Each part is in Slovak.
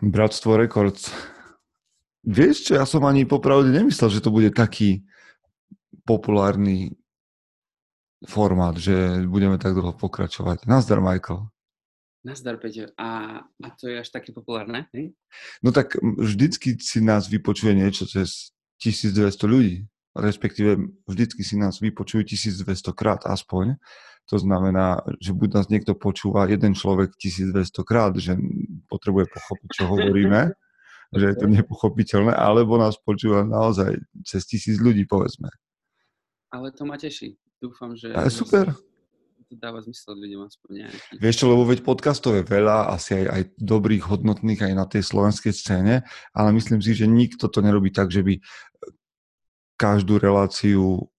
Bratstvo Records. Vieš čo, ja som ani popravde nemyslel, že to bude taký populárny formát, že budeme tak dlho pokračovať. Nazdar, Michael. Nazdar, Peťo. A, a to je až také populárne, hej? No tak vždycky si nás vypočuje niečo cez 1200 ľudí. Respektíve vždycky si nás vypočujú 1200 krát aspoň. To znamená, že buď nás niekto počúva jeden človek 1200 krát, že potrebuje pochopiť, čo hovoríme, že je to nepochopiteľné, alebo nás počúva naozaj cez tisíc ľudí, povedzme. Ale to ma teší. Dúfam, že... A super. To dáva zmysel ľuďom aspoň nejaký. Vieš čo, lebo veď podcastov je veľa, asi aj, aj dobrých, hodnotných aj na tej slovenskej scéne, ale myslím si, že nikto to nerobí tak, že by každú reláciu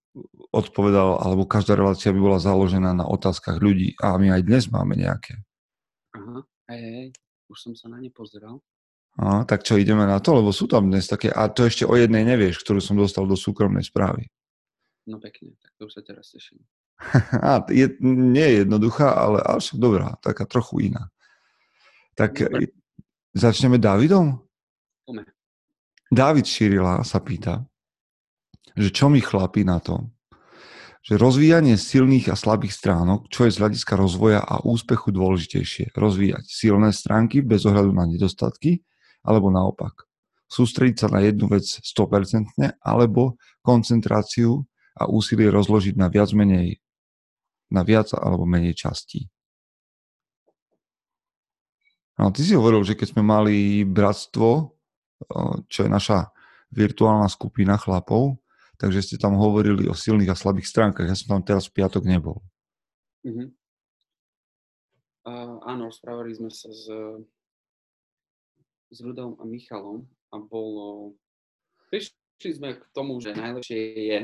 odpovedal, alebo každá relácia by bola založená na otázkach ľudí. A my aj dnes máme nejaké. Aha, hej, hej, už som sa na ne pozeral. A, tak čo, ideme na to? Lebo sú tam dnes také, a to ešte o jednej nevieš, ktorú som dostal do súkromnej správy. No pekne, tak to už sa teraz teším. A, je, nie je jednoduchá, ale, ale však dobrá, taká trochu iná. Tak Dobre. začneme Davidom? Pome. David Širila sa pýta, že čo mi chlapí na to, že rozvíjanie silných a slabých stránok, čo je z hľadiska rozvoja a úspechu dôležitejšie. Rozvíjať silné stránky bez ohľadu na nedostatky, alebo naopak. Sústrediť sa na jednu vec 100% alebo koncentráciu a úsilie rozložiť na viac menej na viac alebo menej častí. No, ty si hovoril, že keď sme mali bratstvo, čo je naša virtuálna skupina chlapov, takže ste tam hovorili o silných a slabých stránkach. Ja som tam teraz v piatok nebol. Uh-huh. Uh, áno, rozprávali sme sa s, s Rudom a Michalom a bolo... Prišli sme k tomu, že najlepšie je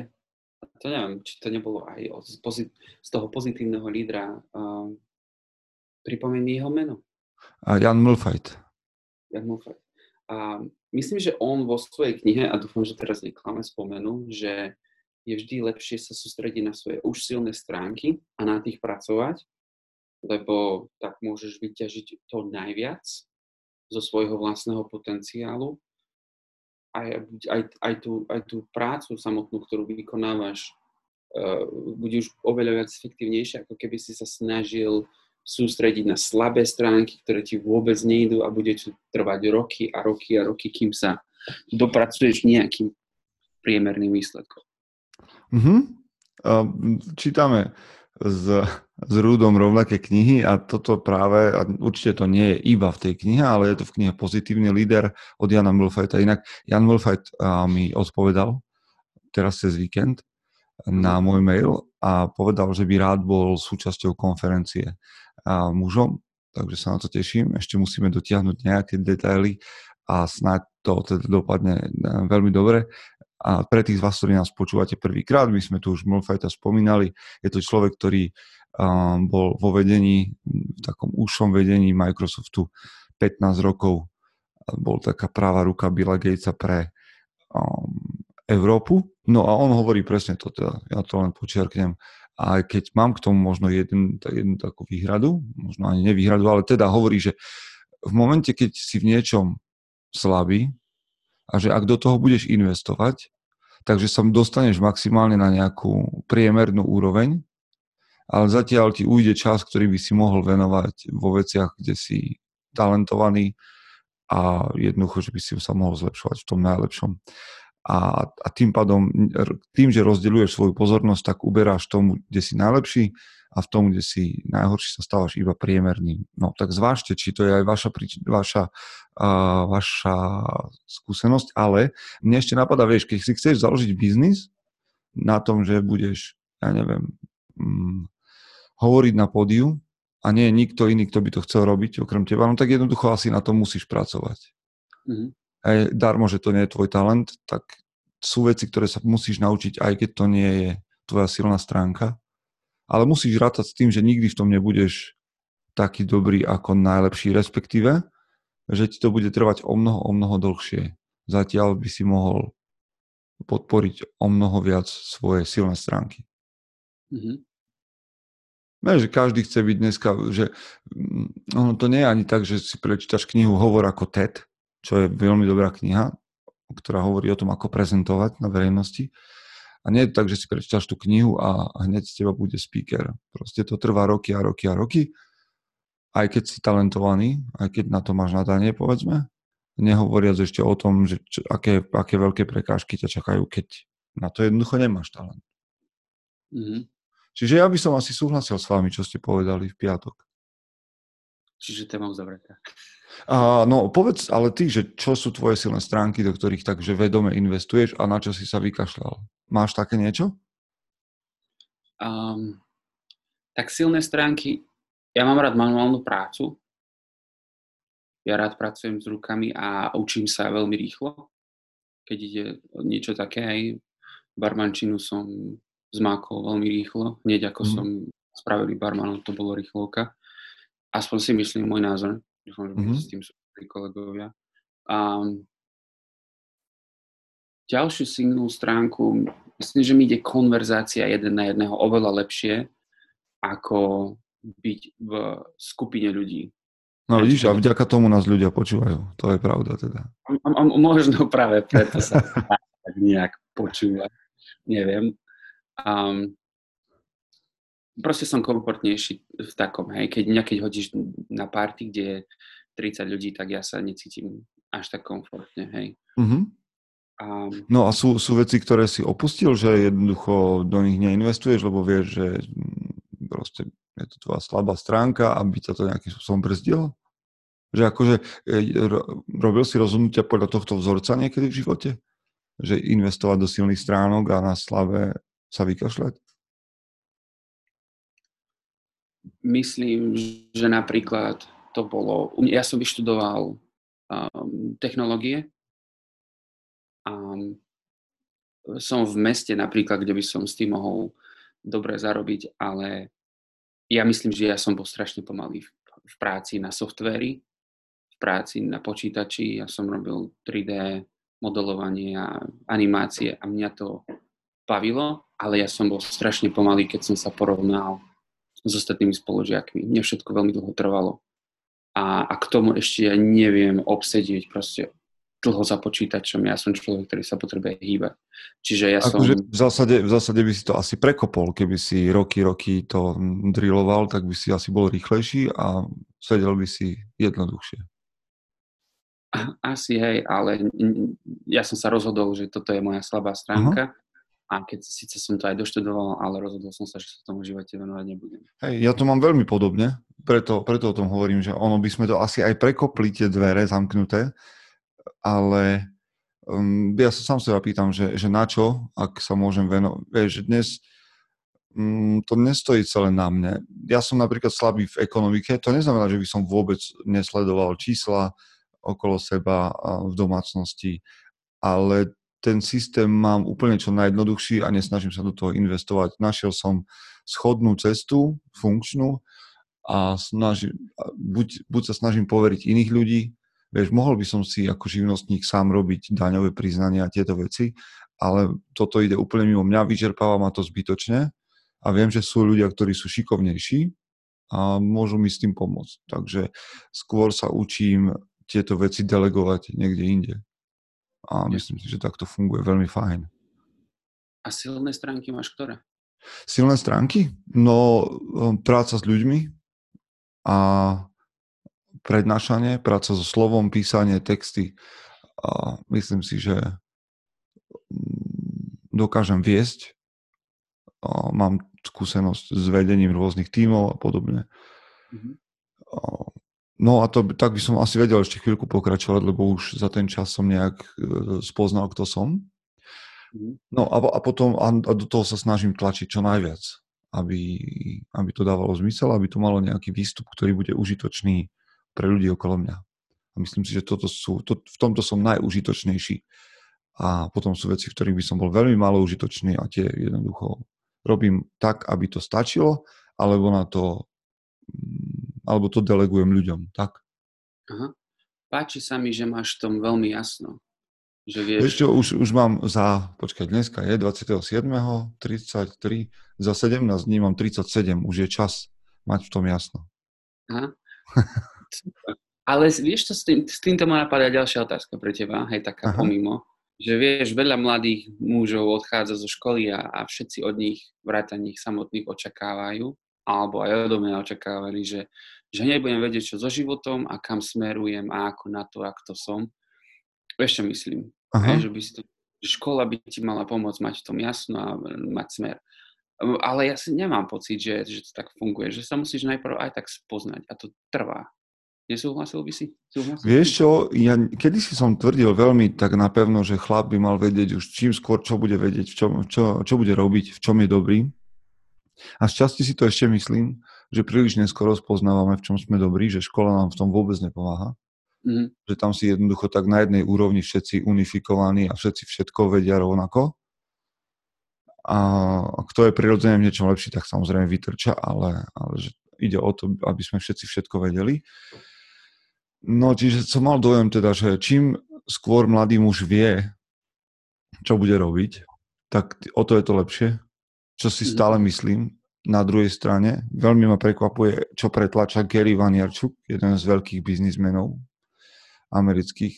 to neviem, či to nebolo aj z, pozit- z toho pozitívneho lídra. Uh, pripomení jeho meno. A Jan Mulfajt. Jan Mulfajt. A myslím, že on vo svojej knihe, a dúfam, že teraz neklame, spomenul, že je vždy lepšie sa sústrediť na svoje už silné stránky a na tých pracovať, lebo tak môžeš vyťažiť to najviac zo svojho vlastného potenciálu. Aj, aj, aj, tú, aj tú prácu samotnú, ktorú vykonávaš, uh, bude už oveľa viac efektívnejšia, ako keby si sa snažil sústrediť na slabé stránky, ktoré ti vôbec nejdú a bude ti trvať roky a roky a roky, kým sa dopracuješ nejakým priemerným výsledkom. Mm-hmm. Uh, čítame s, s Rúdom rovnaké knihy a toto práve, a určite to nie je iba v tej knihe, ale je to v knihe Pozitívny líder od Jana Mulfajta. Inak Jan Mulfajt mi odpovedal teraz cez víkend na môj mail a povedal, že by rád bol súčasťou konferencie mužom, takže sa na to teším. Ešte musíme dotiahnuť nejaké detaily a snáď to teda dopadne e, veľmi dobre. A pre tých z vás, ktorí nás počúvate prvýkrát, my sme tu už Mulfajta spomínali, je to človek, ktorý bol vo vedení, v takom úšom vedení Microsoftu 15 rokov. Bol taká práva ruka Billa Gatesa pre um, Európu. No a on hovorí presne to, teda, ja to len počiarknem. A keď mám k tomu možno jeden, jednu takú výhradu, možno ani nevýhradu, ale teda hovorí, že v momente, keď si v niečom slabý, a že ak do toho budeš investovať, takže sa dostaneš maximálne na nejakú priemernú úroveň, ale zatiaľ ti ujde čas, ktorý by si mohol venovať vo veciach, kde si talentovaný a jednoducho, že by si sa mohol zlepšovať v tom najlepšom. A, a tým pádom, tým, že rozdeľuješ svoju pozornosť, tak uberáš tomu, kde si najlepší a v tom, kde si najhorší, sa stávaš iba priemerným. No tak zvážte, či to je aj vaša, vaša, uh, vaša skúsenosť, ale mne ešte napadá, vieš, keď si chceš založiť biznis na tom, že budeš, ja neviem, um, hovoriť na pódiu a nie je nikto iný, kto by to chcel robiť okrem teba, no tak jednoducho asi na tom musíš pracovať. Mm-hmm. Aj darmo, že to nie je tvoj talent, tak sú veci, ktoré sa musíš naučiť, aj keď to nie je tvoja silná stránka ale musíš rátať s tým, že nikdy v tom nebudeš taký dobrý ako najlepší, respektíve, že ti to bude trvať o mnoho, o mnoho dlhšie. Zatiaľ by si mohol podporiť o mnoho viac svoje silné stránky. Mm-hmm. Ne, že každý chce byť dneska, že mm, ono to nie je ani tak, že si prečítaš knihu Hovor ako TED, čo je veľmi dobrá kniha, ktorá hovorí o tom, ako prezentovať na verejnosti. A nie je tak, že si prečítaš tú knihu a hneď z teba bude speaker. Proste to trvá roky a roky a roky. Aj keď si talentovaný, aj keď na to máš nadanie, povedzme. Nehovoriac ešte o tom, že čo, aké, aké veľké prekážky ťa čakajú, keď na to jednoducho nemáš talent. Mm-hmm. Čiže ja by som asi súhlasil s vami, čo ste povedali v piatok. Čiže téma uzavretá. A, no povedz ale ty, že čo sú tvoje silné stránky, do ktorých takže vedome investuješ a na čo si sa vykašľal? Máš také niečo? Um, tak silné stránky, ja mám rád manuálnu prácu. Ja rád pracujem s rukami a učím sa veľmi rýchlo. Keď ide niečo také, aj barmančinu som zmákol veľmi rýchlo. Hneď ako mm. som spravili barmanov, to bolo rýchlovka. Aspoň si myslím môj názor. Dúfam, že mm-hmm. s tým sú kolegovia. A ďalšiu signál stránku, myslím, že mi ide konverzácia jeden na jedného oveľa lepšie, ako byť v skupine ľudí. No vidíš, a vďaka tomu nás ľudia počúvajú. To je pravda teda. A, a, možno práve preto sa tak nejak počúva. Neviem. Um, proste som komfortnejší v takom, hej, keď nejaký hodíš na party, kde je 30 ľudí, tak ja sa necítim až tak komfortne, hej. Mm-hmm. Um, no a sú, sú veci, ktoré si opustil, že jednoducho do nich neinvestuješ, lebo vieš, že proste je to tvoja slabá stránka, aby ťa to nejakým spôsobom brzdilo? Že akože e, robil si rozhodnutia podľa tohto vzorca niekedy v živote? Že investovať do silných stránok a na slabé sa vykašľať? Myslím, že napríklad to bolo... Ja som vyštudoval um, technológie a som v meste napríklad, kde by som s tým mohol dobre zarobiť, ale ja myslím, že ja som bol strašne pomalý v, v práci na softvéri, v práci na počítači. Ja som robil 3D modelovanie a animácie a mňa to bavilo, ale ja som bol strašne pomalý, keď som sa porovnal s ostatnými spolužiakmi. Mne všetko veľmi dlho trvalo. A, a k tomu ešte ja neviem obsedieť proste dlho za počítačom. Ja som človek, ktorý sa potrebuje hýbať. Čiže ja som... Akože v, zásade, v zásade by si to asi prekopol, keby si roky, roky to drilloval, tak by si asi bol rýchlejší a sedel by si jednoduchšie. Asi hej, ale ja som sa rozhodol, že toto je moja slabá stránka. Uh-huh a keď síce som to aj doštudoval, ale rozhodol som sa, že sa tomu živote venovať nebudem. Hej, ja to mám veľmi podobne, preto, preto o tom hovorím, že ono by sme to asi aj prekopli tie dvere zamknuté, ale um, ja sa sám seba pýtam, že, že na čo, ak sa môžem venovať. Že dnes um, to nestojí celé na mne. Ja som napríklad slabý v ekonomike, to neznamená, že by som vôbec nesledoval čísla okolo seba v domácnosti, ale ten systém mám úplne čo najjednoduchší a nesnažím sa do toho investovať. Našiel som schodnú cestu, funkčnú a snažím, buď, buď sa snažím poveriť iných ľudí, vieš, mohol by som si ako živnostník sám robiť daňové priznania a tieto veci, ale toto ide úplne mimo mňa, vyčerpáva ma to zbytočne a viem, že sú ľudia, ktorí sú šikovnejší a môžu mi s tým pomôcť. Takže skôr sa učím tieto veci delegovať niekde inde a myslím si, že takto funguje veľmi fajn. A silné stránky máš ktoré? Silné stránky? No, um, práca s ľuďmi a prednášanie, práca so slovom, písanie, texty. A myslím si, že mm, dokážem viesť. A mám skúsenosť s vedením rôznych tímov a podobne. Mm-hmm. No a to, tak by som asi vedel ešte chvíľku pokračovať, lebo už za ten čas som nejak e, spoznal, kto som. Mhm. No a, a potom a, a do toho sa snažím tlačiť čo najviac, aby, aby to dávalo zmysel, aby to malo nejaký výstup, ktorý bude užitočný pre ľudí okolo mňa. A myslím si, že toto sú, to, v tomto som najužitočnejší. A potom sú veci, v ktorých by som bol veľmi málo užitočný a tie jednoducho robím tak, aby to stačilo, alebo na to alebo to delegujem ľuďom, tak? Aha. Páči sa mi, že máš v tom veľmi jasno. Že vieš... Čo, už, už mám za, počkaj, dneska je 27. 33, za 17 dní mám 37, už je čas mať v tom jasno. Aha. Ale vieš, čo s, tým, s týmto ma napadá ďalšia otázka pre teba, hej, taká Aha. pomimo, že vieš, veľa mladých mužov odchádza zo školy a, a všetci od nich, vrátane ich samotných očakávajú, alebo aj odo mňa očakávali, že, že nebudem vedieť, čo so životom a kam smerujem a ako na to, ako to som. Vieš, čo myslím? Hej, že, by si to, škola by ti mala pomôcť mať v tom jasno a mať smer. Ale ja si nemám pocit, že, že to tak funguje, že sa musíš najprv aj tak spoznať a to trvá. Nesúhlasil by si? Súhlasil Vieš čo, ja kedy si som tvrdil veľmi tak napevno, že chlap by mal vedieť už čím skôr, čo bude vedieť, čo, čo, čo bude robiť, v čom je dobrý. A z časti si to ešte myslím, že príliš neskoro spoznávame, v čom sme dobrí, že škola nám v tom vôbec nepomáha. Mm. Že tam si jednoducho tak na jednej úrovni všetci unifikovaní a všetci všetko vedia rovnako. A kto je prirodzene v niečom lepší, tak samozrejme vytrča, ale, ale že ide o to, aby sme všetci všetko vedeli. No, čiže som mal dojem teda, že čím skôr mladý muž vie, čo bude robiť, tak o to je to lepšie. Čo si mhm. stále myslím. Na druhej strane veľmi ma prekvapuje, čo pretlača Gary Vaynerchuk, jeden z veľkých biznismenov amerických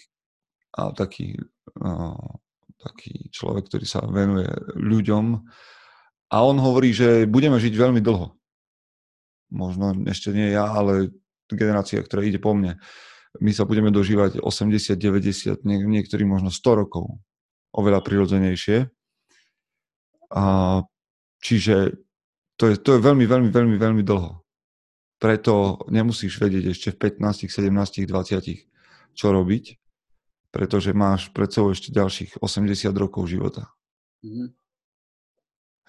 a taký, uh, taký človek, ktorý sa venuje ľuďom. A on hovorí, že budeme žiť veľmi dlho. Možno ešte nie ja, ale generácia, ktorá ide po mne my sa budeme dožívať 80, 90, nie, niektorí možno 100 rokov. Oveľa prirodzenejšie. A, čiže to je, to je veľmi, veľmi, veľmi, veľmi dlho. Preto nemusíš vedieť ešte v 15, 17, 20, čo robiť, pretože máš pred sebou ešte ďalších 80 rokov života. Mm-hmm.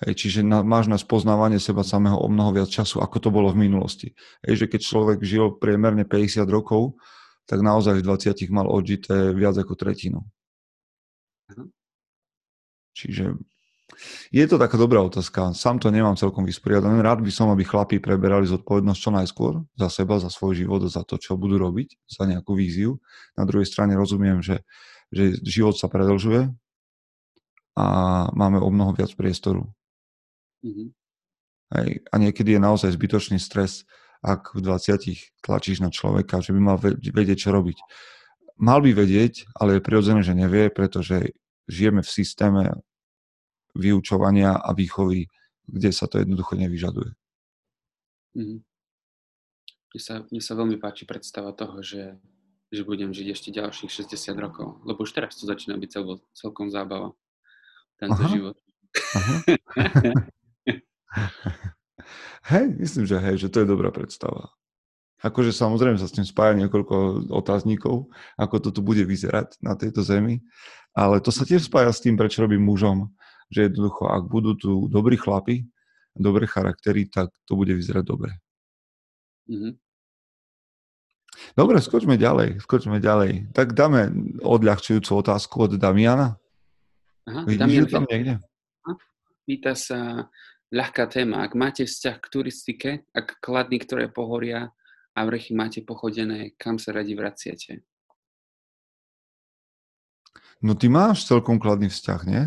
Hej, čiže na, máš na spoznávanie seba samého o mnoho viac času, ako to bolo v minulosti. Hej, že keď človek žil priemerne 50 rokov, tak naozaj v 20 mal odžité viac ako tretinu. Mhm. Čiže je to taká dobrá otázka. Sám to nemám celkom vysporiadané. Rád by som, aby chlapí preberali zodpovednosť čo najskôr za seba, za svoj život, za to, čo budú robiť, za nejakú víziu. Na druhej strane rozumiem, že, že život sa predlžuje a máme o mnoho viac priestoru. Mm-hmm. Hej. A niekedy je naozaj zbytočný stres ak v 20 tlačíš na človeka, že by mal vedieť, čo robiť. Mal by vedieť, ale je prirodzené, že nevie, pretože žijeme v systéme vyučovania a výchovy, kde sa to jednoducho nevyžaduje. Mm. Mne, sa, mne sa veľmi páči predstava toho, že, že budem žiť ešte ďalších 60 rokov, lebo už teraz to začína byť cel, celkom zábava, tento Aha. život. Aha. Hej, myslím, že hej, že to je dobrá predstava. Akože samozrejme sa s tým spája niekoľko otáznikov, ako to tu bude vyzerať na tejto zemi, ale to sa tiež spája s tým, prečo robím mužom, že jednoducho, ak budú tu dobrí chlapi, dobré charaktery, tak to bude vyzerať dobre. Mm-hmm. Dobre, skočme ďalej, skočme ďalej. Tak dáme odľahčujúcu otázku od Damiana. Aha, Vidíš Damian, tam niekde? Pýta sa, ľahká téma. Ak máte vzťah k turistike, ak kladní, ktoré pohoria a vrchy máte pochodené, kam sa radi vraciate? No ty máš celkom kladný vzťah, nie?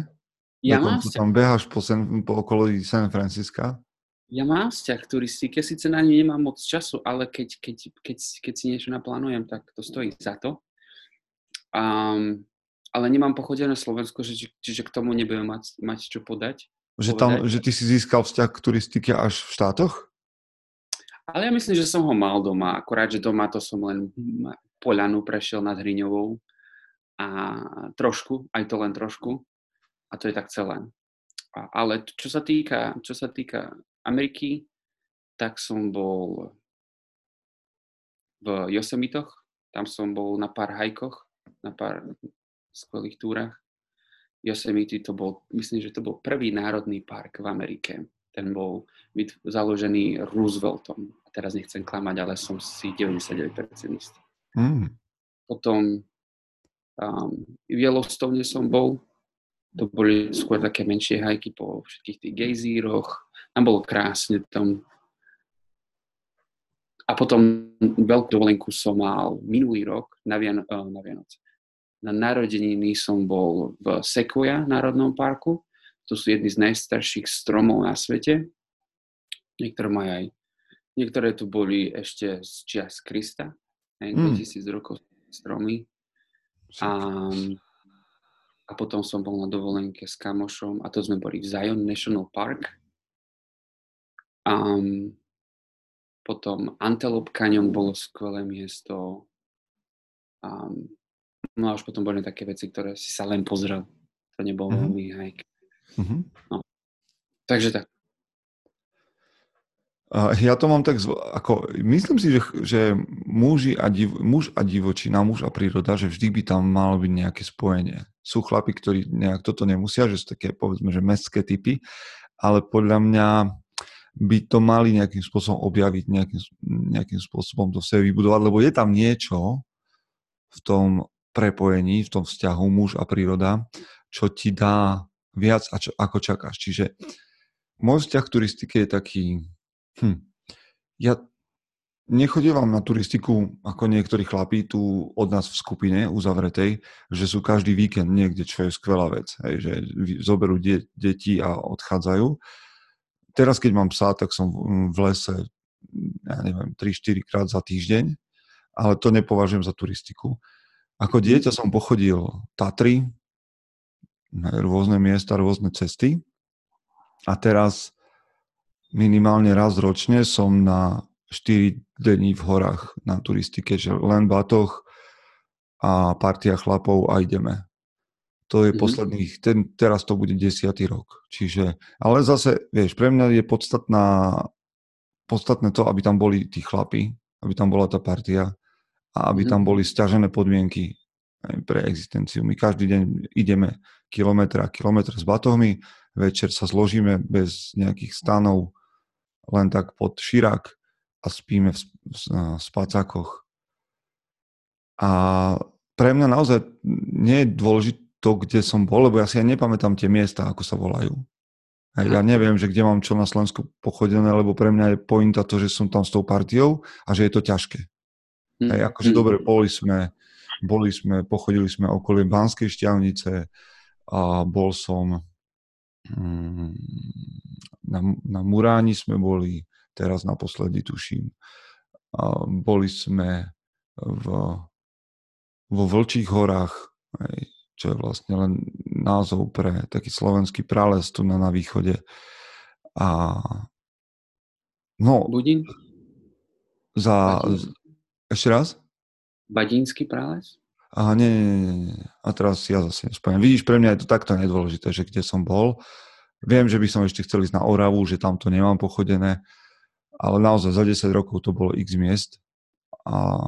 Ja Dokonca mám vzťah. tam beháš po, San, po okolí San Francisca. Ja mám vzťah k turistike, síce na ňu nemám moc času, ale keď, keď, keď, keď si niečo naplánujem, tak to stojí za to. Um, ale nemám pochodené Slovensko, čiže, čiže k tomu nebudem mať, mať čo podať. Že, tam, že ty si získal vzťah k turistike až v štátoch? Ale ja myslím, že som ho mal doma. Akorát, že doma to som len poľanu prešiel nad Hriňovou. A trošku, aj to len trošku. A to je tak celé. A, ale čo sa týka, čo sa týka Ameriky, tak som bol v Yosemitoch. Tam som bol na pár hajkoch, na pár skvelých túrach. Yosemite to bol, myslím, že to bol prvý národný park v Amerike. Ten bol založený Rooseveltom. A teraz nechcem klamať, ale som si 99% istý. Mm. Potom um, v Yellowstone som bol. To boli skôr také menšie hajky po všetkých tých gejzíroch. Tam bolo krásne. Tam a potom veľkú dovolenku som mal minulý rok na, Vian- uh, na Vianoce na narodeniny som bol v Sequoia národnom parku. To sú jedny z najstarších stromov na svete. Niektoré majú aj Niektoré tu boli ešte z čias Krista, hej, mm. 2000 rokov stromy. A, a potom som bol na dovolenke s kamošom a to sme boli v Zion National Park. Um, potom Antelope Canyon bolo skvelé miesto. Um, no a už potom boli také veci, ktoré si sa len pozrel. To nebolo mm-hmm. veľmi hike. Mm-hmm. No. Takže tak. Ja to mám tak, ako, myslím si, že, že muži a div, muž a divočina, muž a príroda, že vždy by tam malo byť nejaké spojenie. Sú chlapi, ktorí nejak toto nemusia, že sú také, povedzme, že mestské typy, ale podľa mňa by to mali nejakým spôsobom objaviť, nejakým, nejakým spôsobom to sebe vybudovať, lebo je tam niečo v tom prepojení, v tom vzťahu muž a príroda, čo ti dá viac, ako čakáš. Čiže môj vzťah k turistike je taký Hm. Ja nechodievam na turistiku ako niektorí chlapí tu od nás v skupine uzavretej, že sú každý víkend niekde, čo je skvelá vec. Hej, že zoberú de- deti a odchádzajú. Teraz, keď mám psa, tak som v lese, ja neviem, 3-4 krát za týždeň, ale to nepovažujem za turistiku. Ako dieťa som pochodil Tatry, rôzne miesta, rôzne cesty a teraz minimálne raz ročne som na 4 dní v horách na turistike, že len batoh a partia chlapov a ideme. To je mm-hmm. posledných, ten, teraz to bude desiatý rok. Čiže, ale zase, vieš, pre mňa je podstatná, podstatné to, aby tam boli tí chlapi, aby tam bola tá partia a aby mm-hmm. tam boli stiažené podmienky pre existenciu. My každý deň ideme kilometr a kilometr s batohmi, večer sa zložíme bez nejakých stanov, len tak pod širák a spíme v, spacákoch. A pre mňa naozaj nie je dôležité to, kde som bol, lebo ja si ja nepamätám tie miesta, ako sa volajú. Ja neviem, že kde mám čo na Slovensku pochodené, lebo pre mňa je pointa to, že som tam s tou partiou a že je to ťažké. Mm. Hej, akože mm. dobre, boli sme, boli sme, pochodili sme okolie Banskej šťavnice a bol som mm, na, na Muráni sme boli, teraz naposledy tuším. A boli sme v, vo Vlčích horách, čo je vlastne len názov pre taký slovenský prales tu na, na východe. A no... Budín? Za... Badín. Ešte raz? Badínsky prales? Aha, nie, nie, nie, nie. A teraz ja zase nespomínam. Vidíš, pre mňa je to takto nedôležité, že kde som bol. Viem, že by som ešte chcel ísť na Oravu, že tam to nemám pochodené, ale naozaj za 10 rokov to bolo x miest. A,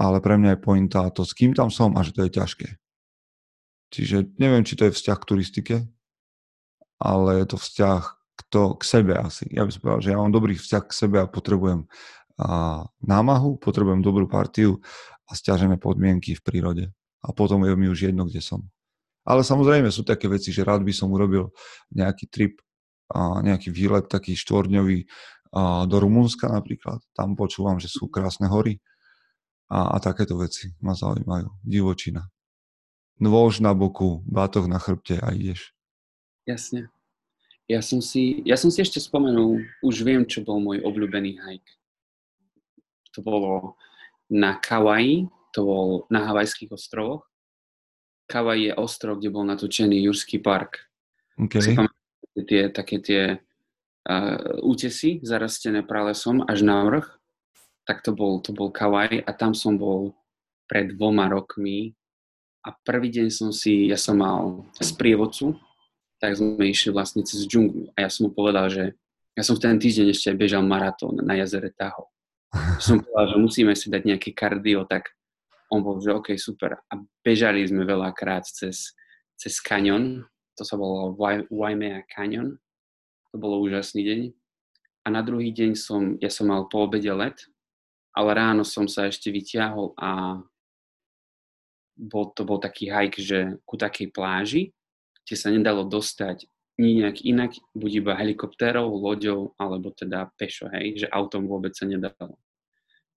ale pre mňa je pointa to, s kým tam som a že to je ťažké. Čiže neviem, či to je vzťah k turistike, ale je to vzťah k, to, k sebe asi. Ja by som povedal, že ja mám dobrý vzťah k sebe a potrebujem a, námahu, potrebujem dobrú partiu a stiažené podmienky v prírode. A potom je mi už jedno, kde som. Ale samozrejme sú také veci, že rád by som urobil nejaký trip, a nejaký výlet taký štvorňový do Rumunska napríklad. Tam počúvam, že sú krásne hory a, a takéto veci ma zaujímajú. Divočina. Nôž na boku, bátoch na chrbte a ideš. Jasne. Ja som si, ja som si ešte spomenul, už viem, čo bol môj obľúbený hike. To bolo na Kauai, to bol na Havajských ostrovoch Kavaj je ostrov, kde bol natočený Jurský park. Okay. Si pamätáte tie, také tie uh, útesy zarastené pralesom až na vrch? Tak to bol, to bol Kavaj a tam som bol pred dvoma rokmi a prvý deň som si, ja som mal sprievodcu, tak sme išli vlastne cez džunglu a ja som mu povedal, že ja som v ten týždeň ešte bežal maratón na jazere Tahoe. Som povedal, že musíme si dať nejaké kardio, tak on bol, že OK, super. A bežali sme veľakrát cez, cez kanion, to sa volalo Waimea Canyon. To bolo úžasný deň. A na druhý deň som, ja som mal po obede let, ale ráno som sa ešte vyťahol a bol, to bol taký hike, že ku takej pláži, kde sa nedalo dostať nejak inak, buď iba helikoptérov, loďou, alebo teda pešo, hej, že autom vôbec sa nedalo.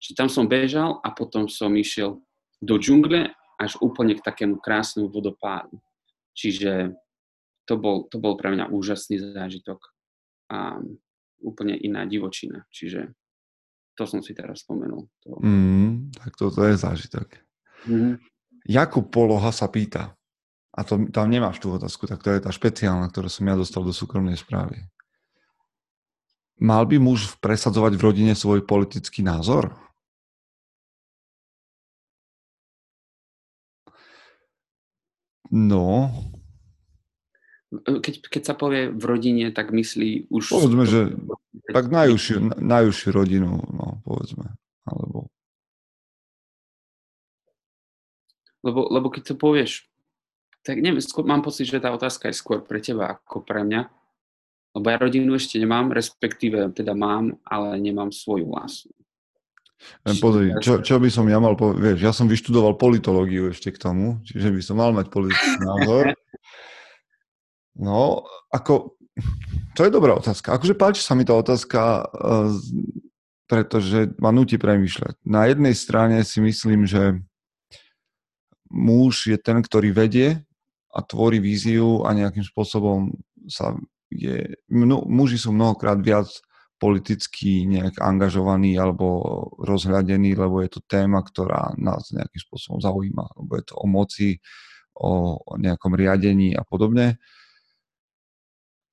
Čiže tam som bežal a potom som išiel do džungle až úplne k takému krásnemu vodopádu. Čiže to bol, to bol pre mňa úžasný zážitok a úplne iná divočina. Čiže to som si teraz spomenul. To... Mm, tak toto je zážitok. Mm-hmm. Jakub Poloha sa pýta, a to, tam nemáš tú otázku, tak to je tá špeciálna, ktorú som ja dostal do súkromnej správy. Mal by muž presadzovať v rodine svoj politický názor? No. Keď, keď sa povie v rodine, tak myslí už... Povedzme, že tak najúžšiu, najúžšiu rodinu, no, povedzme. Alebo... Lebo, lebo keď to povieš tak neviem, skôr, mám pocit, že tá otázka je skôr pre teba ako pre mňa. Lebo ja rodinu ešte nemám, respektíve teda mám, ale nemám svoju vlastnú. Pozri, čo, čo by som ja mal povedať, vieš, ja som vyštudoval politológiu ešte k tomu, čiže by som mal mať politický názor. No, ako, to je dobrá otázka. Akože páči sa mi tá otázka, eh, pretože ma nutí premýšľať. Na jednej strane si myslím, že muž je ten, ktorý vedie a tvorí víziu a nejakým spôsobom sa je, mno, muži sú mnohokrát viac politicky nejak angažovaní alebo rozhľadení, lebo je to téma, ktorá nás nejakým spôsobom zaujíma, lebo je to o moci, o, nejakom riadení a podobne.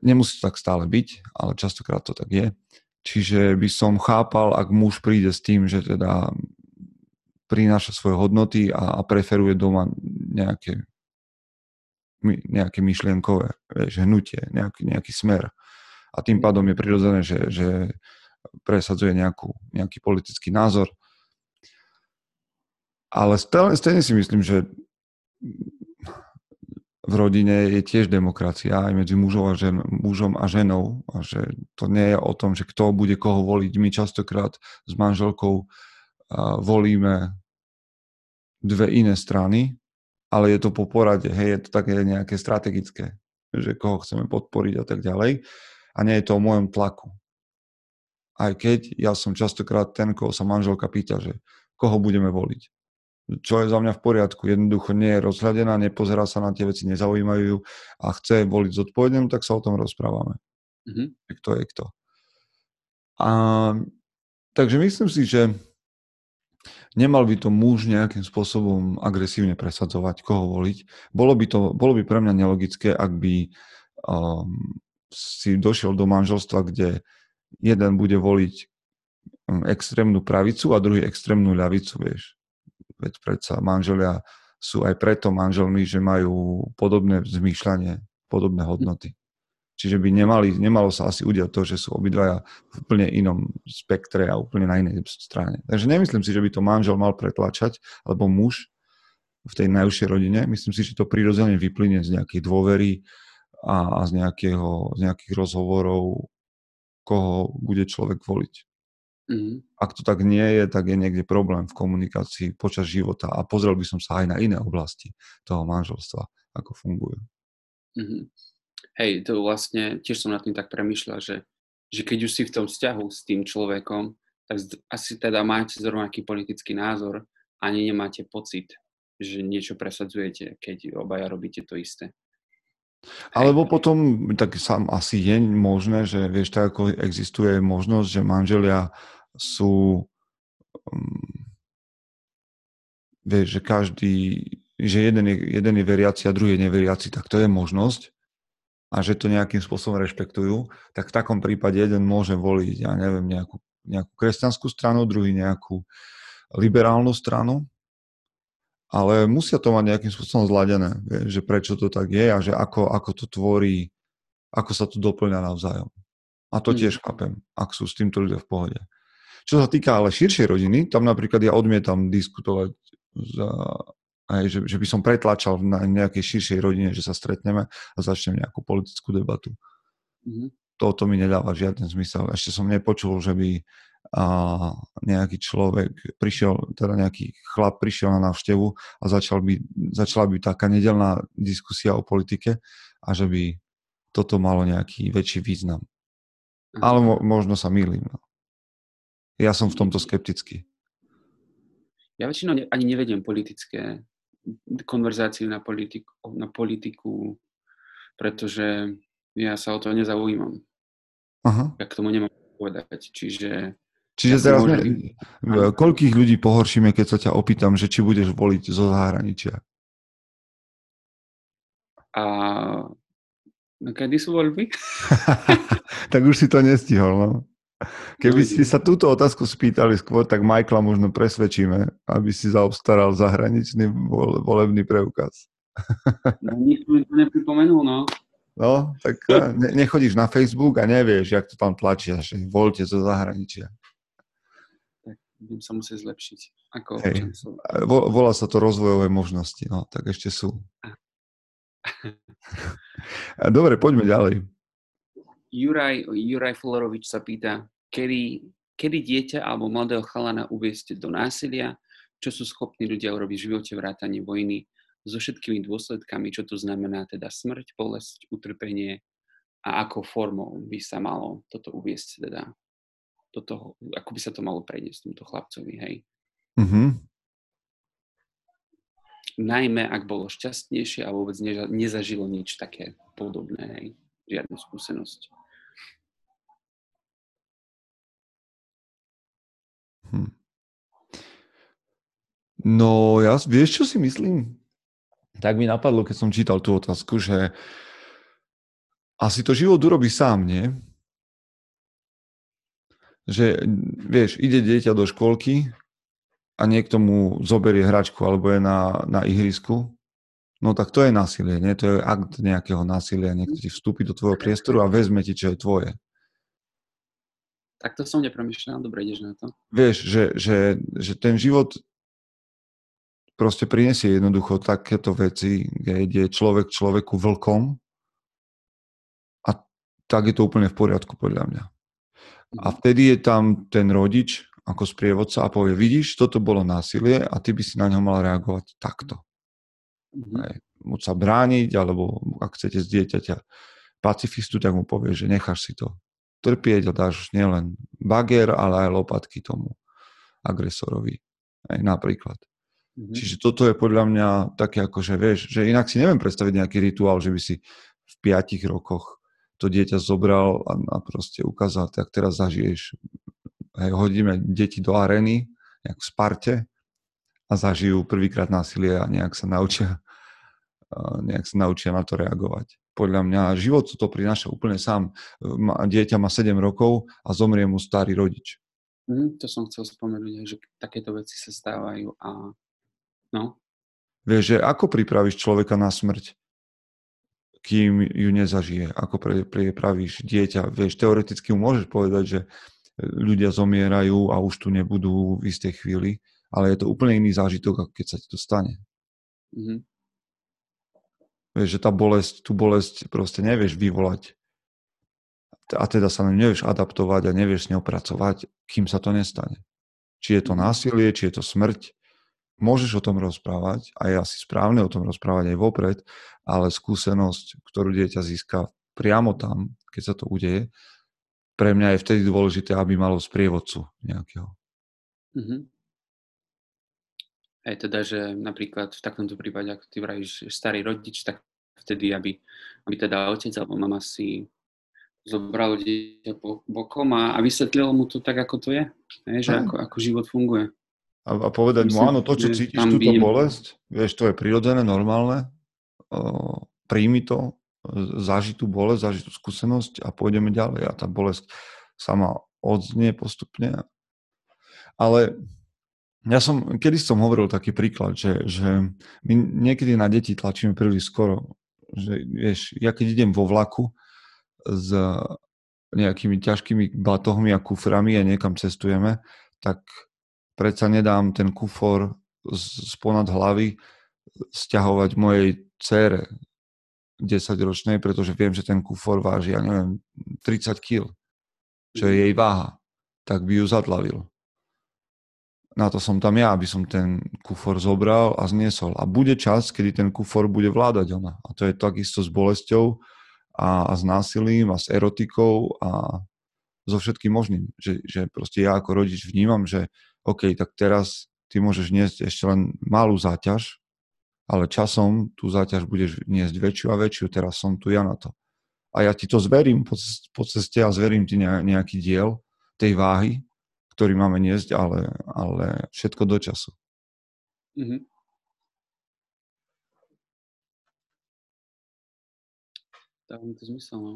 Nemusí to tak stále byť, ale častokrát to tak je. Čiže by som chápal, ak muž príde s tým, že teda prináša svoje hodnoty a preferuje doma nejaké nejaké myšlienkové, vieš, hnutie, nejaký, nejaký smer. A tým pádom je prirodzené, že, že presadzuje nejakú, nejaký politický názor. Ale stejne si myslím, že v rodine je tiež demokracia aj medzi mužom a, žen, mužom a ženou a že to nie je o tom, že kto bude koho voliť. My častokrát s manželkou volíme dve iné strany ale je to po porade, hej, je to také nejaké strategické, že koho chceme podporiť a tak ďalej. A nie je to o mojom tlaku. Aj keď ja som častokrát ten, koho sa manželka pýta, že koho budeme voliť. Čo je za mňa v poriadku. Jednoducho nie je rozhľadená, nepozerá sa na tie veci, nezaujímajú ju a chce voliť zodpovedne, no tak sa o tom rozprávame. Mm-hmm. Kto je kto. A, takže myslím si, že nemal by to muž nejakým spôsobom agresívne presadzovať, koho voliť. Bolo by, to, bolo by pre mňa nelogické, ak by um, si došiel do manželstva, kde jeden bude voliť um, extrémnu pravicu a druhý extrémnu ľavicu, vieš. Veď predsa manželia sú aj preto manželmi, že majú podobné zmýšľanie, podobné hodnoty. Čiže by nemali, nemalo sa asi udiať to, že sú obidvaja v úplne inom spektre a úplne na inej strane. Takže nemyslím si, že by to manžel mal pretlačať, alebo muž v tej najúžšej rodine. Myslím si, že to prirodzene vyplynie z nejakej dôvery a, a z, nejakého, z nejakých rozhovorov, koho bude človek voliť. Mm-hmm. Ak to tak nie je, tak je niekde problém v komunikácii počas života a pozrel by som sa aj na iné oblasti toho manželstva, ako fungujú. Mm-hmm hej, to vlastne, tiež som nad tým tak premyšľal, že, že keď už si v tom vzťahu s tým človekom, tak asi teda máte zrovnaký politický názor, ani nemáte pocit, že niečo presadzujete, keď obaja robíte to isté. Alebo potom, tak sám asi je možné, že vieš, tak ako existuje možnosť, že manželia sú um, vieš, že každý, že jeden je, jeden je veriaci a druhý je neveriaci, tak to je možnosť a že to nejakým spôsobom rešpektujú, tak v takom prípade jeden môže voliť, ja neviem, nejakú, nejakú kresťanskú stranu, druhý nejakú liberálnu stranu, ale musia to mať nejakým spôsobom zladené, že prečo to tak je a že ako, ako to tvorí, ako sa to doplňa navzájom. A to mm. tiež chápem, ak sú s týmto ľudia v pohode. Čo sa týka ale širšej rodiny, tam napríklad ja odmietam diskutovať za aj, že, že by som pretlačal na nejakej širšej rodine, že sa stretneme a začneme nejakú politickú debatu. Mm-hmm. Toto mi nedáva žiaden zmysel. Ešte som nepočul, že by a nejaký človek prišiel, teda nejaký chlap prišiel na návštevu a začal by, začala by taká nedelná diskusia o politike a že by toto malo nejaký väčší význam. Mm-hmm. Ale mo, možno sa mýlim. No. Ja som v tomto skeptický. Ja väčšinou ne, ani nevediem politické konverzáciu na politiku, na politiku, pretože ja sa o to nezaujímam. Aha. Ja k tomu nemám povedať. Čiže Čiže ja teraz, ne, koľkých ľudí pohoršíme, keď sa ťa opýtam, že či budeš voliť zo zahraničia? A kedy sú voľby? tak už si to nestihol, no. Keby si sa túto otázku spýtali skôr, tak Michaela možno presvedčíme, aby si zaobstaral zahraničný volebný preukaz. no, nikto mi to nepripomenul, no. No, tak ne, nechodíš na Facebook a nevieš, jak to tam tlačia, že voľte zo zahraničia. Tak budem sa musieť zlepšiť. Ako Hej. Volá sa to rozvojové možnosti, no, tak ešte sú. Dobre, poďme ďalej. Juraj, Juraj Florovič sa pýta, kedy, kedy dieťa alebo mladého chalana uviesť do násilia, čo sú schopní ľudia urobiť v živote vrátane vojny, so všetkými dôsledkami, čo to znamená teda smrť, bolesť, utrpenie a ako formou by sa malo toto uviesť teda do toho, ako by sa to malo preniesť tomto chlapcovi, hej. Mm-hmm. Najmä, ak bolo šťastnejšie a vôbec nezažilo nič také podobné, hej. Žiadnu skúsenosť. Hm. No, ja, vieš, čo si myslím? tak mi napadlo, keď som čítal tú otázku, že asi to život urobí sám, nie? Že, vieš, ide dieťa do školky a niekto mu zoberie hračku alebo je na, na ihrisku, no tak to je násilie, nie? To je akt nejakého násilia, niekto ti vstúpi do tvojho priestoru a vezme ti, čo je tvoje. Tak to som nepremýšľal, dobre ideš na to. Vieš, že, že, že ten život proste prinesie jednoducho takéto veci, kde je človek človeku vlkom a tak je to úplne v poriadku podľa mňa. A mhm. vtedy je tam ten rodič ako sprievodca a povie, vidíš, toto bolo násilie a ty by si na ňo mal reagovať takto. Mm-hmm. Môcť sa brániť, alebo ak chcete z dieťaťa pacifistu, tak mu povie, že necháš si to trpieť a dáš nielen bager, ale aj lopatky tomu agresorovi. Aj napríklad. Mm-hmm. Čiže toto je podľa mňa také ako, že vieš, že inak si neviem predstaviť nejaký rituál, že by si v piatich rokoch to dieťa zobral a, a proste ukázal, tak teraz zažiješ, hej, hodíme deti do arény, nejak v Sparte a zažijú prvýkrát násilie a nejak sa naučia nejak sa naučia na to reagovať. Podľa mňa život to prináša úplne sám. Dieťa má 7 rokov a zomrie mu starý rodič. Mm, to som chcel spomenúť, že takéto veci sa stávajú a No. Vieš, že ako pripravíš človeka na smrť, kým ju nezažije? Ako pripravíš dieťa? Vieš, teoreticky mu môžeš povedať, že ľudia zomierajú a už tu nebudú v istej chvíli, ale je to úplne iný zážitok, ako keď sa ti to stane. Mm-hmm. Vieš, že tá bolesť, tú bolesť proste nevieš vyvolať. A teda sa nevieš adaptovať a nevieš s ňou pracovať, kým sa to nestane. Či je to mhm. násilie, či je to smrť, môžeš o tom rozprávať a je asi správne o tom rozprávať aj vopred, ale skúsenosť, ktorú dieťa získa priamo tam, keď sa to udeje, pre mňa je vtedy dôležité, aby malo sprievodcu nejakého. Mm-hmm. Aj teda, že napríklad v takomto prípade, ako ty vravíš, starý rodič, tak vtedy, aby, aby teda otec alebo mama si zobral dieťa bokom a, a vysvetlil mu to tak, ako to je. Ne? Že ako, ako život funguje a, a povedať Myslím, mu, áno, to, čo cítiš, túto bolesť, vieš, to je prirodzené, normálne, uh, príjmi to, zaži tú bolesť, zaži tú skúsenosť a pôjdeme ďalej. A tá bolesť sama odznie postupne. Ale ja som, kedy som hovoril taký príklad, že, že my niekedy na deti tlačíme príliš skoro. Že, vieš, ja keď idem vo vlaku s nejakými ťažkými batohmi a kuframi a niekam cestujeme, tak predsa nedám ten kufor sponad hlavy stiahovať mojej cére 10-ročnej, pretože viem, že ten kufor váži, ja neviem, 30 kg, čo je jej váha, tak by ju zadlavil. Na to som tam ja, aby som ten kufor zobral a zniesol. A bude čas, kedy ten kufor bude vládať ona. A to je takisto s bolesťou a, a s násilím a s erotikou a so všetkým možným. Že, že proste ja ako rodič vnímam, že OK, tak teraz ty môžeš niesť ešte len malú záťaž, ale časom tú záťaž budeš niesť väčšiu a väčšiu, teraz som tu ja na to. A ja ti to zverím po, ceste a zverím ti nejaký diel tej váhy, ktorý máme niesť, ale, ale všetko do času. Mm-hmm. Dáva mi to zmysel, no.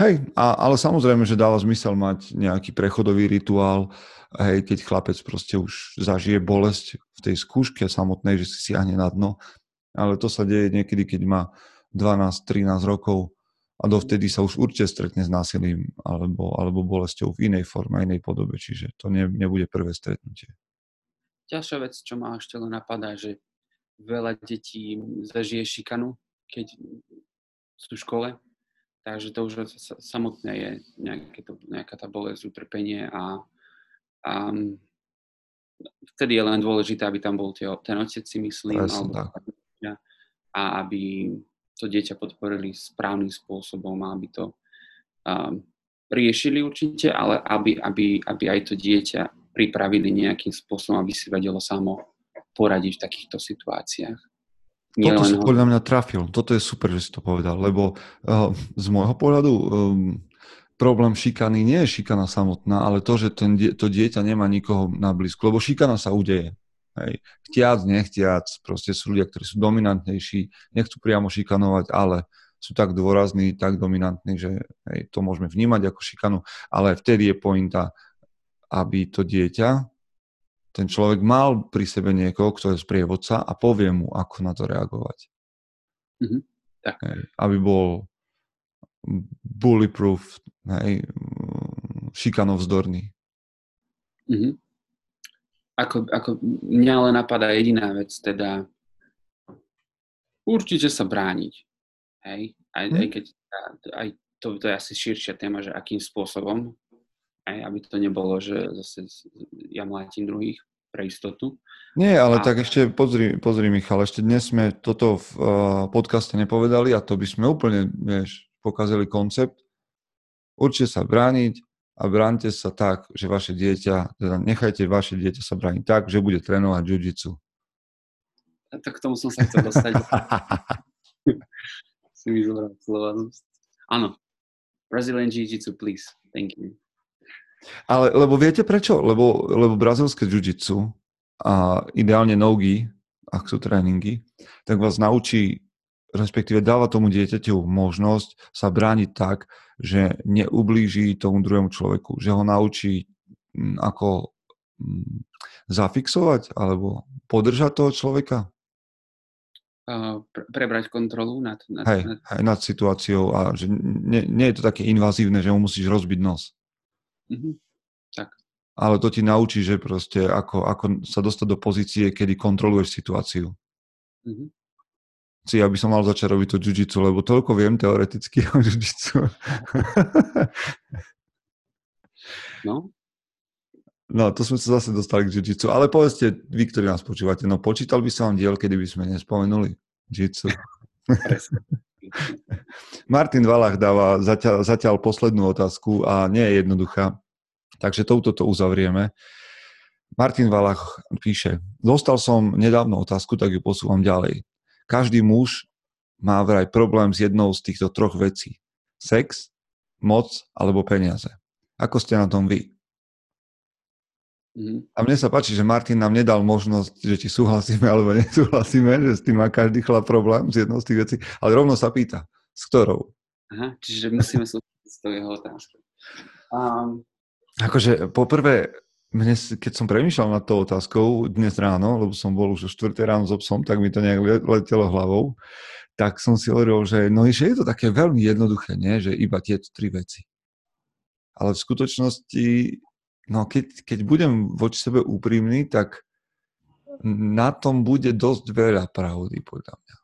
Hej, a, ale samozrejme, že dáva zmysel mať nejaký prechodový rituál, hej, keď chlapec proste už zažije bolesť v tej skúške samotnej, že si siahne na dno, ale to sa deje niekedy, keď má 12-13 rokov a dovtedy sa už určite stretne s násilím alebo, alebo bolesťou v inej forme, inej podobe, čiže to ne, nebude prvé stretnutie. Ďalšia vec, čo ma ešte len napadá, že veľa detí zažije šikanu, keď sú v škole, takže to už samotné je nejaké to, nejaká tá bolesť, utrpenie a, a vtedy je len dôležité, aby tam bol tie, ten otec si myslím, Presne, alebo, a aby to dieťa podporili správnym spôsobom aby to um, riešili určite, ale aby, aby, aby aj to dieťa pripravili nejakým spôsobom, aby si vedelo samo poradiť v takýchto situáciách. Nie Toto si podľa mňa trafil. Toto je super, že si to povedal, lebo uh, z môjho pohľadu um, problém šikany nie je šikana samotná, ale to, že ten, to dieťa nemá nikoho na blízku, lebo šikana sa udeje. Hej. Chtiac, nechtiac, proste sú ľudia, ktorí sú dominantnejší, nechcú priamo šikanovať, ale sú tak dôrazní, tak dominantní, že hej, to môžeme vnímať ako šikanu, ale vtedy je pointa, aby to dieťa, ten človek mal pri sebe niekoho, kto je sprievodca a povie mu, ako na to reagovať. Mm-hmm. Tak. Hej, aby bol bullyproof, hej, šikanovzdorný. Mm-hmm ako, ako mňa len napadá jediná vec, teda určite sa brániť. Hej? Aj, hmm. aj keď aj to, to je asi širšia téma, že akým spôsobom, aj aby to nebolo, že zase ja mlátim druhých pre istotu. Nie, ale a... tak ešte pozri, pozri Michal, ešte dnes sme toto v uh, podcaste nepovedali a to by sme úplne, vieš, pokazili koncept. Určite sa brániť, a bránte sa tak, že vaše dieťa, teda nechajte vaše dieťa sa brániť tak, že bude trénovať jiu-jitsu. Tak k tomu som sa chcel dostať. si mi zobral slova. Áno. Brazilian Jiu-Jitsu, please. Thank you. Ale, lebo viete prečo? Lebo, lebo brazilské jiu-jitsu a ideálne nogi, ak sú tréningy, tak vás naučí respektíve dáva tomu dieťaťu možnosť sa brániť tak, že neublíži tomu druhému človeku, že ho naučí mm, ako mm, zafixovať alebo podržať toho človeka? Pre, prebrať kontrolu nad, nad, hej, nad... Hej, nad situáciou a že nie, nie je to také invazívne, že mu musíš rozbiť nos. Uh-huh. Tak. Ale to ti naučí, že proste ako, ako sa dostať do pozície, kedy kontroluješ situáciu. Uh-huh si, aby som mal začať robiť to jiu lebo toľko viem teoreticky o jiu No? No, to sme sa zase dostali k jiu Ale povedzte, vy, ktorí nás počúvate, no počítal by som vám diel, kedy by sme nespomenuli jiu Martin Valach dáva zatiaľ, zatiaľ poslednú otázku a nie je jednoduchá, takže touto to uzavrieme. Martin Valach píše, dostal som nedávno otázku, tak ju posúvam ďalej. Každý muž má vraj problém s jednou z týchto troch vecí. Sex, moc alebo peniaze. Ako ste na tom vy? Mm. A mne sa páči, že Martin nám nedal možnosť, že či súhlasíme alebo nesúhlasíme, že s tým má každý chlap problém s jednou z tých vecí, ale rovno sa pýta, s ktorou? Aha, čiže musíme súhlasiť s tou jeho otázkou. Um... Akože poprvé, mne, keď som premýšľal nad tou otázkou dnes ráno, lebo som bol už o 4 ráno s obsom, tak mi to nejak letelo hlavou, tak som si hovoril, že, no, že je to také veľmi jednoduché, nie? že iba tieto tri veci. Ale v skutočnosti, no keď, keď budem voči sebe úprimný, tak na tom bude dosť veľa pravdy, podľa mňa.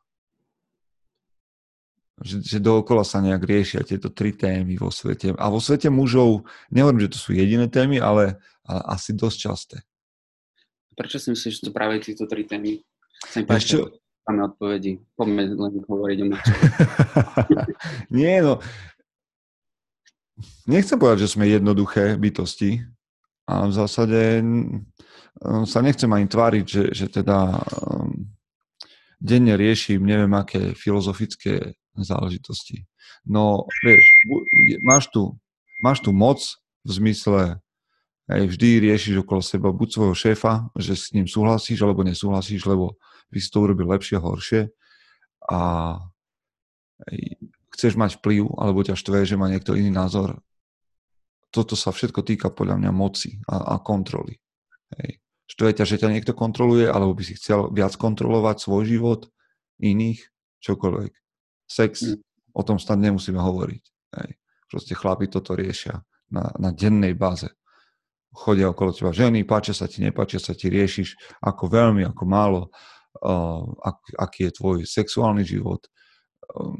Že, že dookola sa nejak riešia tieto tri témy vo svete. A vo svete mužov, nehovorím, že to sú jediné témy, ale ale asi dosť časté. Prečo si myslíš, že to práve tieto tri témy? Chcem čo... máme odpovedi. Poďme len hovoriť o Nie, no. Nechcem povedať, že sme jednoduché bytosti, a v zásade sa nechcem ani tváriť, že, že teda um, denne riešim neviem aké filozofické záležitosti. No, vieš, máš tu, máš tu moc v zmysle Hej, vždy riešiš okolo seba buď svojho šéfa, že s ním súhlasíš alebo nesúhlasíš, lebo by si to urobil lepšie a horšie. A chceš mať vplyv, alebo ťa štve, že má niekto iný názor. Toto sa všetko týka podľa mňa moci a, a kontroly. Hej. Štve ťa, že ťa niekto kontroluje, alebo by si chcel viac kontrolovať svoj život, iných, čokoľvek. Sex, mm. o tom snad nemusíme hovoriť. Hej. Proste chlapi toto riešia na, na dennej báze chodia okolo teba ženy, páčia sa ti, nepáčia sa ti, riešiš ako veľmi, ako málo, ak, aký je tvoj sexuálny život, um,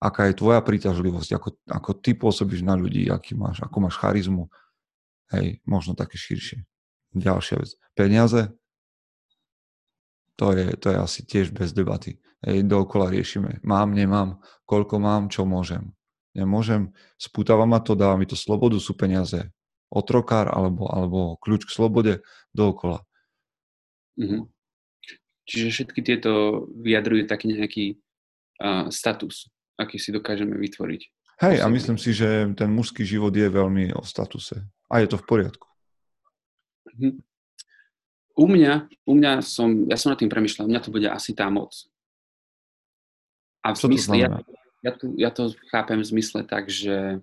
aká je tvoja príťažlivosť, ako, ako ty pôsobíš na ľudí, aký máš, ako máš charizmu, hej, možno také širšie. Ďalšia vec. Peniaze, to je, to je asi tiež bez debaty. Hej, dookola riešime. Mám, nemám, koľko mám, čo môžem. Nemôžem, spútava ma to, dáva mi to slobodu, sú peniaze otrokár alebo, alebo kľúč k slobode dookola. Mm-hmm. Čiže všetky tieto vyjadrujú taký nejaký uh, status, aký si dokážeme vytvoriť. Hej, a myslím si, že ten mužský život je veľmi o statuse. A je to v poriadku. Mm-hmm. U mňa, u mňa som, ja som nad tým premyšľal, u mňa to bude asi tá moc. A v Čo zmysle, ja, ja, tu, ja to chápem v zmysle tak, že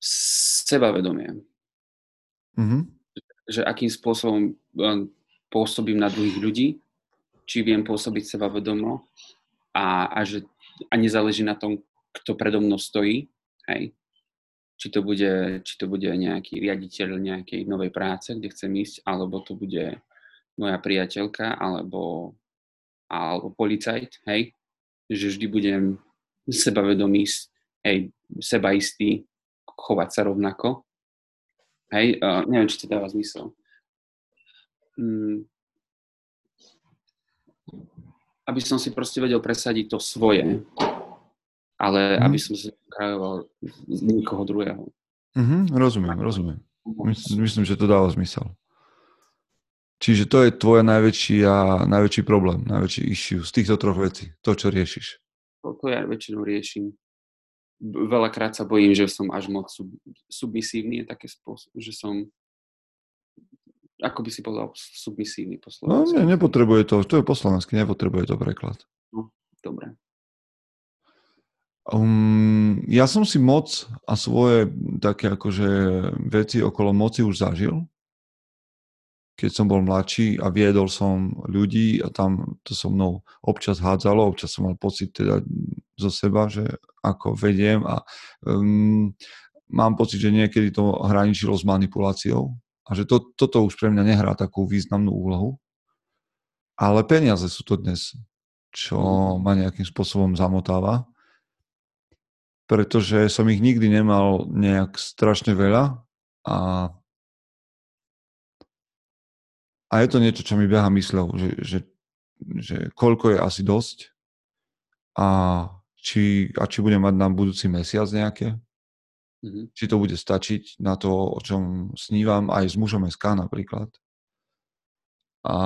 sebavedomie. Mm-hmm. Že akým spôsobom um, pôsobím na druhých ľudí, či viem pôsobiť sebavedomo a, a že a nezáleží na tom, kto predo mnou stojí, hej. Či to, bude, či to bude nejaký riaditeľ nejakej novej práce, kde chcem ísť, alebo to bude moja priateľka, alebo, alebo policajt, hej. Že vždy budem sebavedomý, hej, sebaistý, chovať sa rovnako. Hej, uh, neviem, či to dáva zmysel. Mm. Aby som si proste vedel presadiť to svoje, ale mm. aby som si krajoval z nikoho druhého. Mm-hmm, rozumiem, rozumiem. Myslím, myslím, že to dáva zmysel. Čiže to je tvoja najväčší, a, najväčší problém, najväčší issue z týchto troch vecí, to, čo riešiš. To, to ja väčšinou riešim veľakrát sa bojím, že som až moc sub, submisívny, je také spôsob, že som ako by si povedal submisívny po No nie, nepotrebuje to, to je po slovensky, nepotrebuje to preklad. No, dobre. Um, ja som si moc a svoje také akože veci okolo moci už zažil keď som bol mladší a viedol som ľudí a tam to so mnou občas hádzalo, občas som mal pocit teda zo seba, že ako vediem a um, mám pocit, že niekedy to hraničilo s manipuláciou a že to, toto už pre mňa nehrá takú významnú úlohu. Ale peniaze sú to dnes, čo mhm. ma nejakým spôsobom zamotáva, pretože som ich nikdy nemal nejak strašne veľa a a je to niečo, čo mi beha mysľou, že, že, že koľko je asi dosť a či, a či budem mať na budúci mesiac nejaké. Mm-hmm. Či to bude stačiť na to, o čom snívam aj s mužom SK napríklad. A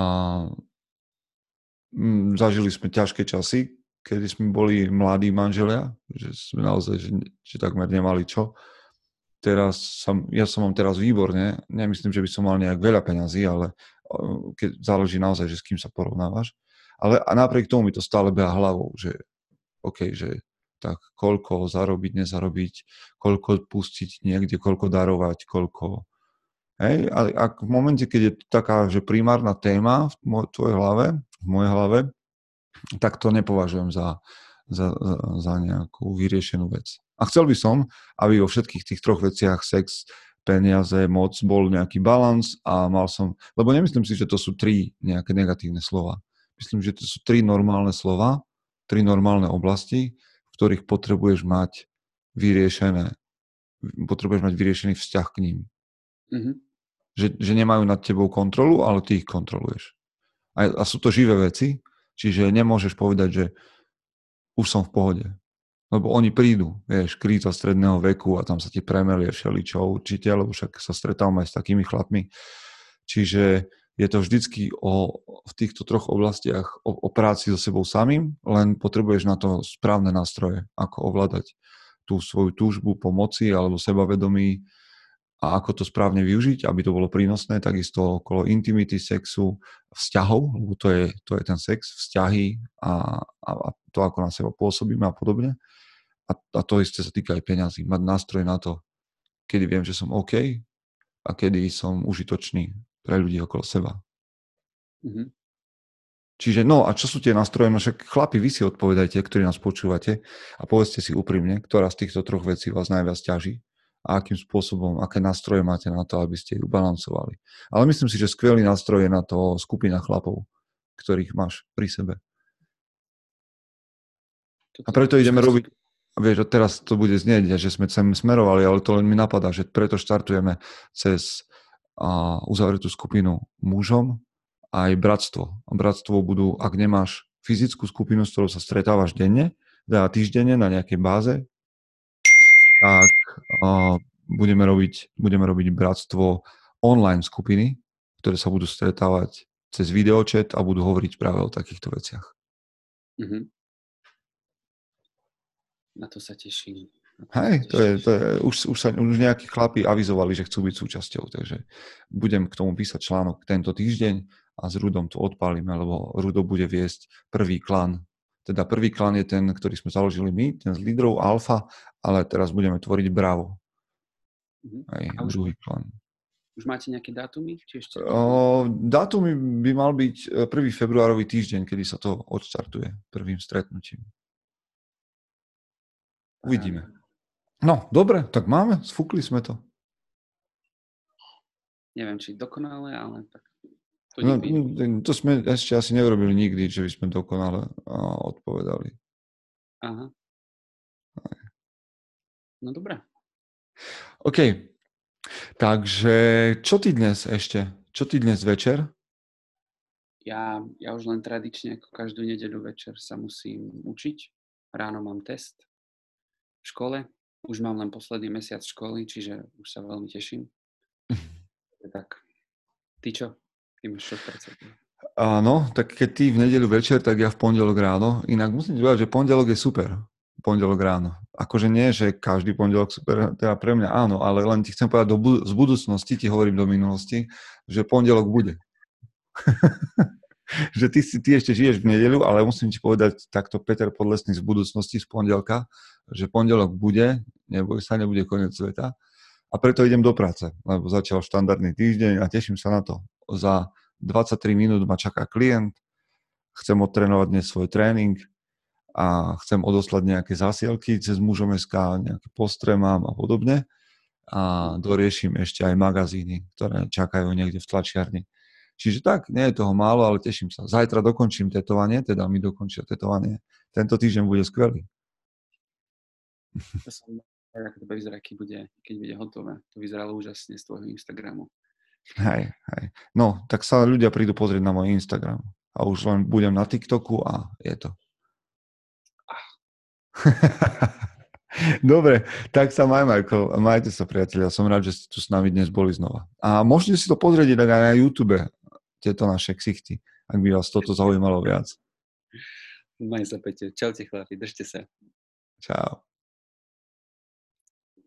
mm, zažili sme ťažké časy, kedy sme boli mladí manželia, že sme naozaj, že, že takmer nemali čo. Teraz som, ja som mám teraz výborne, nemyslím, že by som mal nejak veľa peňazí, ale keď záleží naozaj, že s kým sa porovnávaš. Ale a napriek tomu mi to stále beha hlavou, že OK, že tak koľko zarobiť, nezarobiť, koľko pustiť niekde, koľko darovať, koľko... Hej, ale ak v momente, keď je taká, že primárna téma v tvojej hlave, v mojej hlave, tak to nepovažujem za, za, za, za nejakú vyriešenú vec. A chcel by som, aby vo všetkých tých troch veciach sex, peniaze, moc, bol nejaký balans a mal som, lebo nemyslím si, že to sú tri nejaké negatívne slova. Myslím, že to sú tri normálne slova, tri normálne oblasti, v ktorých potrebuješ mať vyriešené, potrebuješ mať vyriešený vzťah k ním. Mm-hmm. Že, že nemajú nad tebou kontrolu, ale ty ich kontroluješ. A, a sú to živé veci, čiže nemôžeš povedať, že už som v pohode. Lebo oni prídu, vieš, kríza stredného veku a tam sa ti premelie všeličo určite, lebo však sa stretávam aj s takými chlapmi. Čiže je to vždycky o, v týchto troch oblastiach o, o práci so sebou samým, len potrebuješ na to správne nástroje, ako ovládať tú svoju túžbu pomoci alebo sebavedomí a ako to správne využiť, aby to bolo prínosné, takisto okolo intimity, sexu, vzťahov, lebo to je, to je ten sex, vzťahy a, a, a to, ako na seba pôsobíme a podobne. A, a to isté sa týka aj peňazí. Mať nástroj na to, kedy viem, že som OK a kedy som užitočný pre ľudí okolo seba. Mm-hmm. Čiže no a čo sú tie nástroje? No však chlapi, vy si odpovedajte, ktorí nás počúvate a povedzte si úprimne, ktorá z týchto troch vecí vás najviac ťaží a akým spôsobom, aké nástroje máte na to, aby ste ju balancovali. Ale myslím si, že skvelý nástroj je na to skupina chlapov, ktorých máš pri sebe. A preto ideme robiť, vieš, teraz to bude znieť, že sme sem smerovali, ale to len mi napadá, že preto štartujeme cez a, uzavretú skupinu mužom aj bratstvo. A bratstvo budú, ak nemáš fyzickú skupinu, s ktorou sa stretávaš denne, teda týždenne na nejakej báze, tak uh, budeme, robiť, budeme robiť bratstvo online skupiny, ktoré sa budú stretávať cez videočet a budú hovoriť práve o takýchto veciach. Mm-hmm. Na to sa teším. Hej, to je, to je, už, už, sa, už nejakí chlapi avizovali, že chcú byť súčasťou, takže budem k tomu písať článok tento týždeň a s Rudom to odpálime, lebo Rudo bude viesť prvý klan teda prvý klan je ten, ktorý sme založili my, ten z lídrov Alfa, ale teraz budeme tvoriť Bravo. Mhm. Aj a už, druhý klan. Už máte nejaké dátumy? Či ešte... O, dátumy by mal byť 1. E, februárový týždeň, kedy sa to odštartuje prvým stretnutím. Uvidíme. No, dobre, tak máme, sfúkli sme to. Neviem, či dokonale, ale tak to, no, to sme ešte asi neurobili nikdy, že by sme dokonale odpovedali. Aha. No dobré. OK. Takže čo ty dnes ešte? Čo ty dnes večer? Ja, ja už len tradične ako každú nedeľu večer sa musím učiť. Ráno mám test v škole. Už mám len posledný mesiac školy, čiže už sa veľmi teším. tak, ty čo? Áno, tak keď ty v nedeľu večer, tak ja v pondelok ráno. Inak musím ti povedať, že pondelok je super. Pondelok ráno. Akože nie, že každý pondelok super, teda pre mňa áno, ale len ti chcem povedať, do bud- z budúcnosti ti hovorím do minulosti, že pondelok bude. že ty, ty ešte žiješ v nedeľu, ale musím ti povedať takto Peter Podlesný z budúcnosti z pondelka, že pondelok bude, neboj sa, nebude koniec sveta. A preto idem do práce, lebo začal štandardný týždeň a teším sa na to. Za 23 minút ma čaká klient, chcem odtrénovať dnes svoj tréning a chcem odoslať nejaké zasielky cez mužom SK, nejaké postre mám a podobne. A doriešim ešte aj magazíny, ktoré čakajú niekde v tlačiarni. Čiže tak, nie je toho málo, ale teším sa. Zajtra dokončím tetovanie, teda mi dokončia tetovanie. Tento týždeň bude skvelý. To som ako to vyzerá, keď bude, keď bude hotové. To vyzeralo úžasne z tvojho Instagramu. Hej, hej. No, tak sa ľudia prídu pozrieť na môj Instagram. A už len budem na TikToku a je to. Dobre, tak sa maj, Michael. Majte sa, priatelia. Som rád, že ste tu s nami dnes boli znova. A môžete si to pozrieť aj na YouTube, tieto naše ksichty, ak by vás toto zaujímalo viac. Maj sa, Peťo. Čaute, chlapi. Držte sa. Čau.